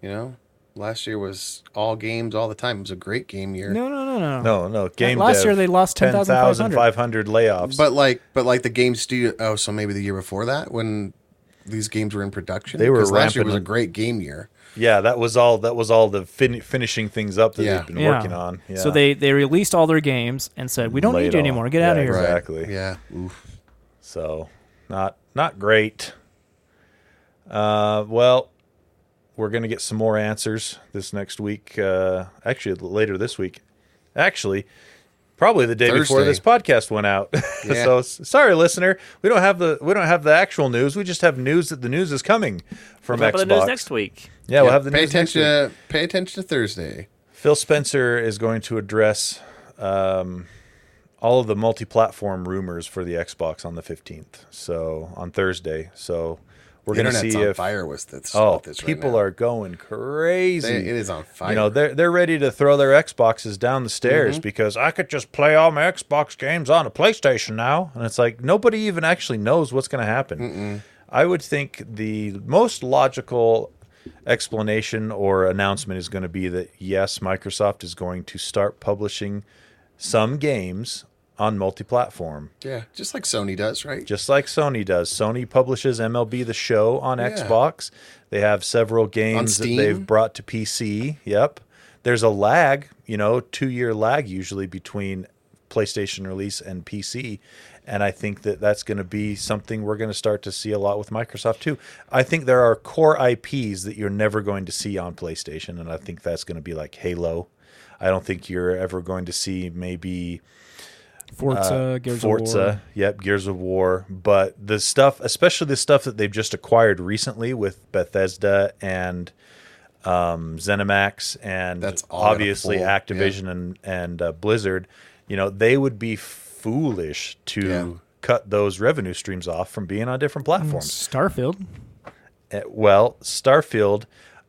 you know, last year was all games all the time. It was a great game year. No, no, no, no. No, no, game last dev, year they lost 10,500. 10,500 layoffs. But like but like the game studio oh, so maybe the year before that when these games were in production. They were 'Cause last year was a great game year. Yeah, that was all. That was all the fin- finishing things up that Yeah. they've been Yeah. working on. Yeah. So they they released all their games and said, "We don't Laid need you off. anymore. Get Yeah, out of here." exactly. Exactly. Yeah. Oof. So not not great. Uh, well, we're gonna get some more answers this next week. Uh, actually, later this week. Actually, probably the day before this podcast went out. Yeah. so sorry, listener. We don't have the we don't have the actual news. We just have news that the news is coming from We'll Xbox. the news next week. Yeah, we'll have the pay news next attention. week. To, pay attention to Thursday. Phil Spencer is going to address um, all of the multi-platform rumors for the Xbox on the 15th. So on Thursday. So we're going to see on if fire with this. oh this people now. are going crazy. They- it is on fire. You know they're they're ready to throw their Xboxes down the stairs Mm-hmm. because I could just play all my Xbox games on a PlayStation now, and it's like nobody even actually knows what's going to happen. I would think the most logical explanation or announcement is going to be that yes, Microsoft is going to start publishing some games on multi-platform yeah, just like Sony does, right? just like Sony does. Sony publishes MLB The Show on Yeah. Xbox. They have several games that they've brought to PC. Yep. There's a lag, you know, two year lag usually between PlayStation release and PC. And I think that that's going to be something we're going to start to see a lot with Microsoft too. I think there are core IPs that you're never going to see on PlayStation. And I think that's going to be like Halo. I don't think you're ever going to see maybe Forza, Gears Uh, Forza, of War. yep, Gears of War. But the stuff, especially the stuff that they've just acquired recently with Bethesda and um, ZeniMax, and That's obviously pull, Activision and and uh, Blizzard, you know, they would be foolish to Yeah. cut those revenue streams off from being on different platforms. Starfield. Uh, Well, Starfield,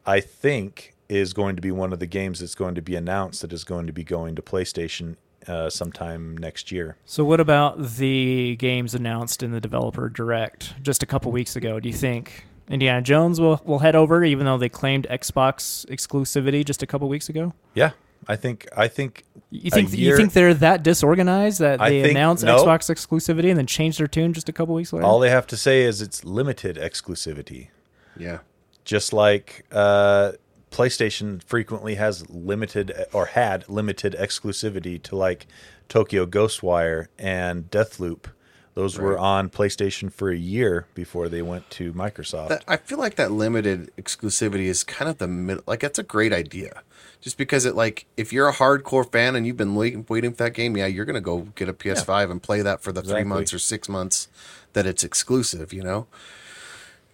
I think, is going to be one of the games that's going to be announced that is going to be going to PlayStation uh, sometime next year. So what about the games announced in the developer direct just a couple weeks ago? Do you think Indiana Jones will, will head over even though they claimed Xbox exclusivity just a couple weeks ago? Yeah, I think I think You A think you think they're that disorganized that they think- announced no. Xbox exclusivity and then changed their tune just a couple weeks later? all they have to say is it's limited exclusivity, yeah. just like uh, PlayStation frequently has limited or had limited exclusivity to like Tokyo Ghostwire and Deathloop. Those were on PlayStation for a year before they went to Microsoft. That, I feel like that limited exclusivity is kind of the middle. Like that's a great idea, just because it like if you're a hardcore fan and you've been waiting, waiting for that game, yeah, you're gonna go get a PS5 and play that for the three months or six months that it's exclusive. You know,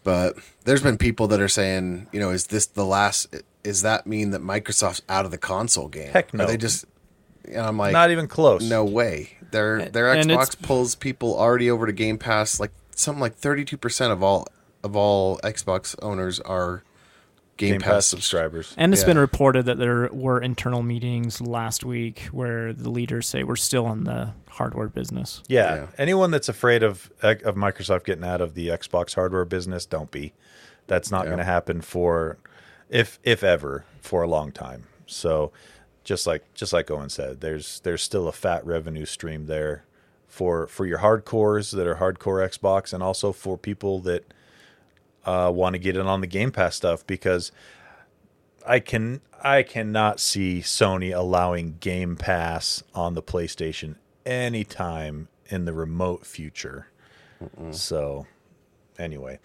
but there's been people that are saying, you know, is this the last? Is that mean that Microsoft's out of the console game? Heck Are no. they just? And I'm like, Not even close. no way. Their their And Xbox pulls people already over to Game Pass. Like something like 32 percent of all of all Xbox owners are Game, Game Pass, Pass subscribers. subscribers. and it's Yeah. been reported that there were internal meetings last week where the leaders say we're still in the hardware business. Yeah. Yeah. Anyone that's afraid of of Microsoft getting out of the Xbox hardware business, don't be. That's not Yeah. going to happen for if if ever for a long time. So just like just like Owen said, there's there's still a fat revenue stream there for for your hardcores that are hardcore Xbox and also for people that uh, want to get in on the Game Pass stuff because I can I cannot see Sony allowing Game Pass on the PlayStation anytime in the remote future. So anyway,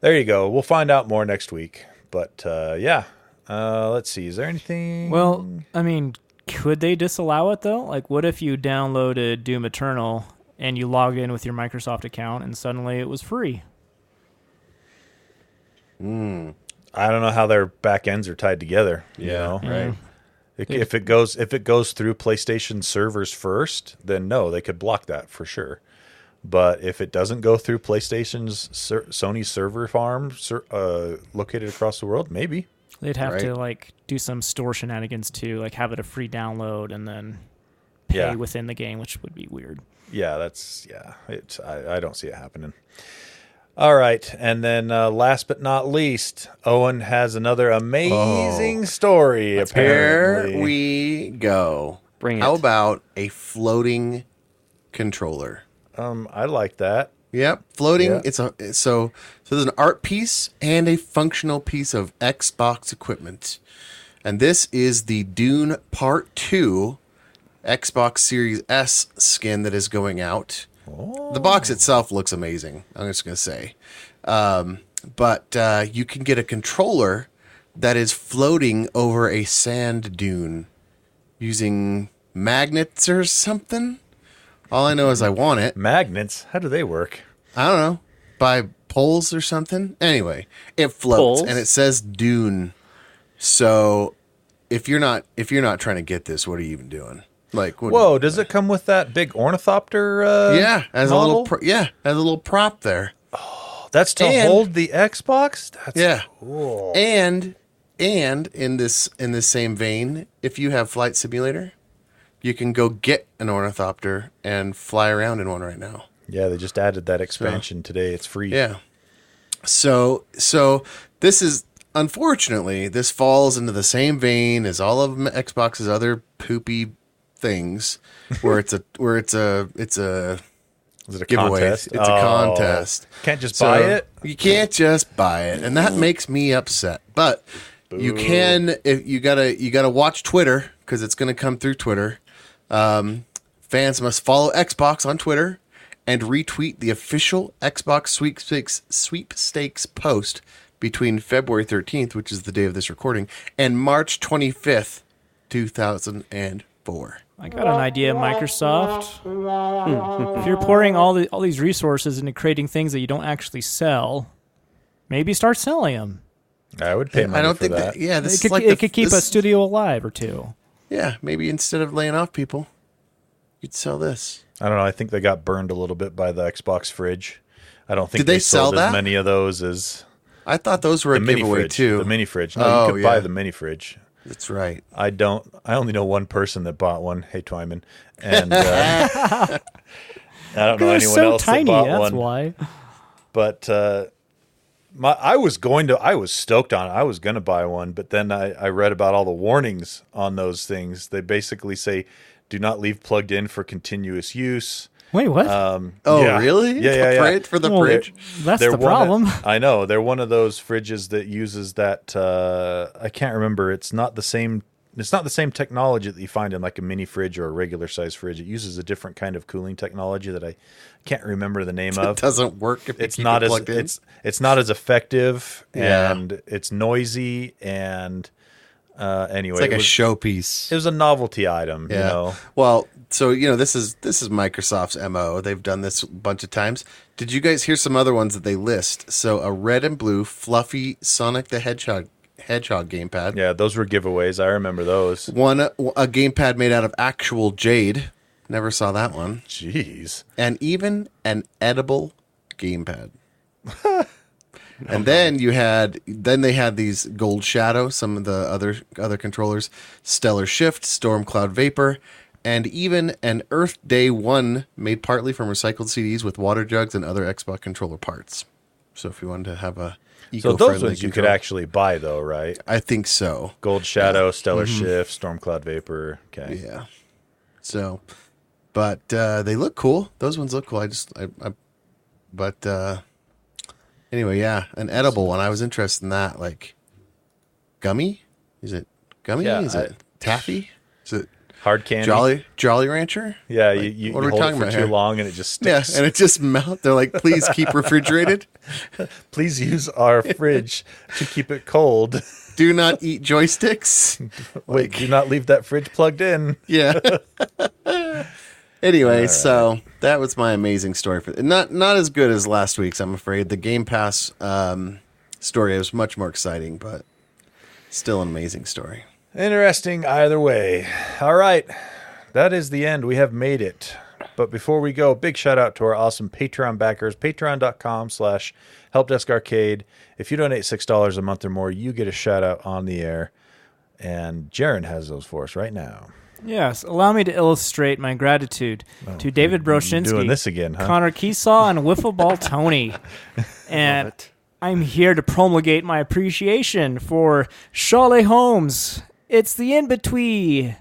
there you go. We'll find out more next week. But uh, yeah, uh, let's see. Is there anything? Well, I mean, could they disallow it though? Like, what if you downloaded Doom Eternal and you logged in with your Microsoft account and suddenly it was free? I don't know how their back ends are tied together. You Yeah, know? right. If- If it goes if it goes through PlayStation servers first, then no, they could block that for sure. But if it doesn't go through PlayStation's ser- Sony server farm ser- uh, located across the world, maybe. They'd have to like do some store shenanigans too, like have it a free download and then pay Yeah. within the game, which would be weird. Yeah, that's yeah. It's I, I don't see it happening. All right, and then uh, last but not least, Owen has another amazing story. Here we go. Bring it. How about a floating controller? um, I like that. Yep, floating. Yeah. It's a so so there's an art piece and a functional piece of Xbox equipment, and this is the Dune Part Two Xbox Series S skin that is going out. The box itself looks amazing. I'm just gonna say, um, but uh, you can get a controller that is floating over a sand dune using magnets or something. All I know is I want it. Magnets, how do they work? I don't know, by poles or something. Anyway, it floats Poles? and it says Dune. So if you're not if you're not trying to get this, what are you even doing? Like, what, Whoa, does it come with that big ornithopter? Uh, yeah, as a little pro- yeah, as a little prop there. Oh, that's to And- hold the Xbox. That's Yeah, cool. and and in this in this same vein, if you have Flight Simulator, you can go get an ornithopter and fly around in one right now. Yeah, they just added that expansion today. It's free. Yeah. So so this is unfortunately this falls into the same vein as all of Xbox's other poopy things, where it's a where it's a it's a Is it a giveaway. contest? It's a Oh. contest. Can't just So buy it. You can't just buy it, and that makes me upset. But you can if you gotta you gotta watch Twitter because it's gonna come through Twitter. Um, fans must follow Xbox on Twitter and retweet the official Xbox sweepstakes sweepstakes post between February 13th, which is the day of this recording, and March 25th, 2004. I got an idea, Microsoft. Hmm. if you're pouring all the all these resources into creating things that you don't actually sell, maybe start selling them. I would pay money I don't for think that. that. yeah, this It is could, like it the- could keep a studio alive or two. Yeah, maybe instead of laying off people, you'd sell this. I don't know. I think they got burned a little bit by the Xbox fridge. I don't think Did they sold sell as that? many of those as I thought those were the a mini giveaway fridge. too. The mini fridge. No, Oh, you could buy the mini fridge. That's right. I don't. I only know one person that bought one. Hey, Twyman, and uh, I don't know anyone so else tiny. that bought That's one. why. But uh, my I was going to. I was stoked on it. I was going to buy one, but then I, I read about all the warnings on those things. They basically say, "Do not leave plugged in for continuous use." Wait, what? Um, Oh, yeah. really? Yeah, The yeah, yeah. fridge- for the Well, fridge. That's They're the one of- problem. I know they're one of those fridges that uses that. Uh, I can't remember. It's not the same. It's not the same technology that you find in like a mini fridge or a regular size fridge. It uses a different kind of cooling technology that I can't remember the name It of. It doesn't work if you It's keep not it as in. it's it's not as effective Yeah. and it's noisy and uh, anyway, It's like it a was, showpiece. it was a novelty item. yeah. You know, Well, so you know this is this is Microsoft's mo. They've done this a bunch of times. Did you guys hear some other ones that they list? So a red and blue fluffy Sonic the Hedgehog Hedgehog gamepad. yeah, those were giveaways. I remember those. One a gamepad made out of actual jade. Never saw that one. Jeez. and even an edible gamepad. and then you had then they had these gold shadow some of the other other controllers stellar shift storm cloud vapor and even an earth day 1 made partly from recycled cds with water jugs and other xbox controller parts so if you wanted to have a So those ones you could actually buy though, right? i think so Gold Shadow, Stellar Shift, Storm Cloud Vapor. Okay. Mm-hmm. Yeah. So, but uh, they look cool. Those ones look cool. I just, I, I but uh, anyway, yeah, an edible one. I was interested in that. Like, gummy? Is it gummy? Yeah, Is I- it taffy? Is it Hard candy. Jolly Jolly Rancher? Yeah, Like, you, you, what you are we hold talking it for about too here? long and it just sticks. Yeah, and it just melt. They're like, please keep refrigerated. Please use our fridge to keep it cold. Do not eat joysticks. Wait, do not leave that fridge plugged in. Yeah. Anyway, so that was my amazing story for not not as good as last week's. I'm afraid the Game Pass um, story was much more exciting, but still an amazing story. Interesting either way. All right. That is the end. We have made it. But before we go, big shout out to our awesome Patreon backers, patreon.com slash helpdeskarcade. If you donate $6 a month or more, you get a shout out on the air. And Jaron has those for us right now. Yes, allow me to illustrate my gratitude oh, to David Broshinsky, Doing this again, huh? Connor Keesaw, and Wiffle Ball Tony. and I'm here to promulgate my appreciation for Charlotte Holmes. It's the in between.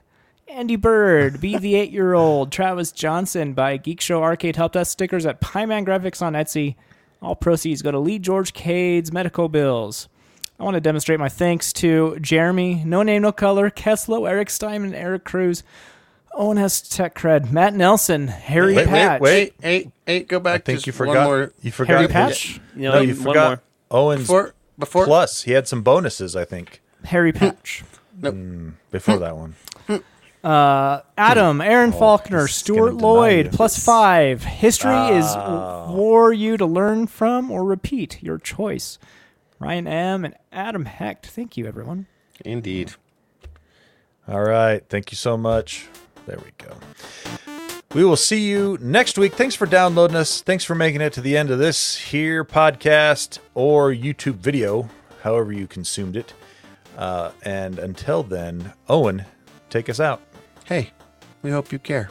Andy Bird, Be the Eight Year Old, Travis Johnson by Geek Show Arcade Help Desk stickers at Pyman Graphics on Etsy. All proceeds go to Lee George Cade's medical bills. I want to demonstrate my thanks to Jeremy, No Name No Color, Keslo, Eric Steinman, Eric Cruz, Owen has Tech Cred, Matt Nelson, Harry Wait, wait, Patch. wait. Eight, eight. Go back. I think just you one forgot. more You forgot. Harry Patch? You know, no, you forgot. more. Owen's before before. plus. He had some bonuses, I think, Harry Patch. before that one. Uh, Adam, Aaron Faulkner, Oh, he's Stuart Lloyd, plus five. History is Oh. for you to learn from or repeat. Your choice. Ryan M. and Adam Hecht. Thank you, everyone. Indeed. All right. Thank you so much. There we go. We will see you next week. Thanks for downloading us. Thanks for making it to the end of this here podcast or YouTube video, however you consumed it. Uh, and until then, Owen, take us out. Hey, we hope you care.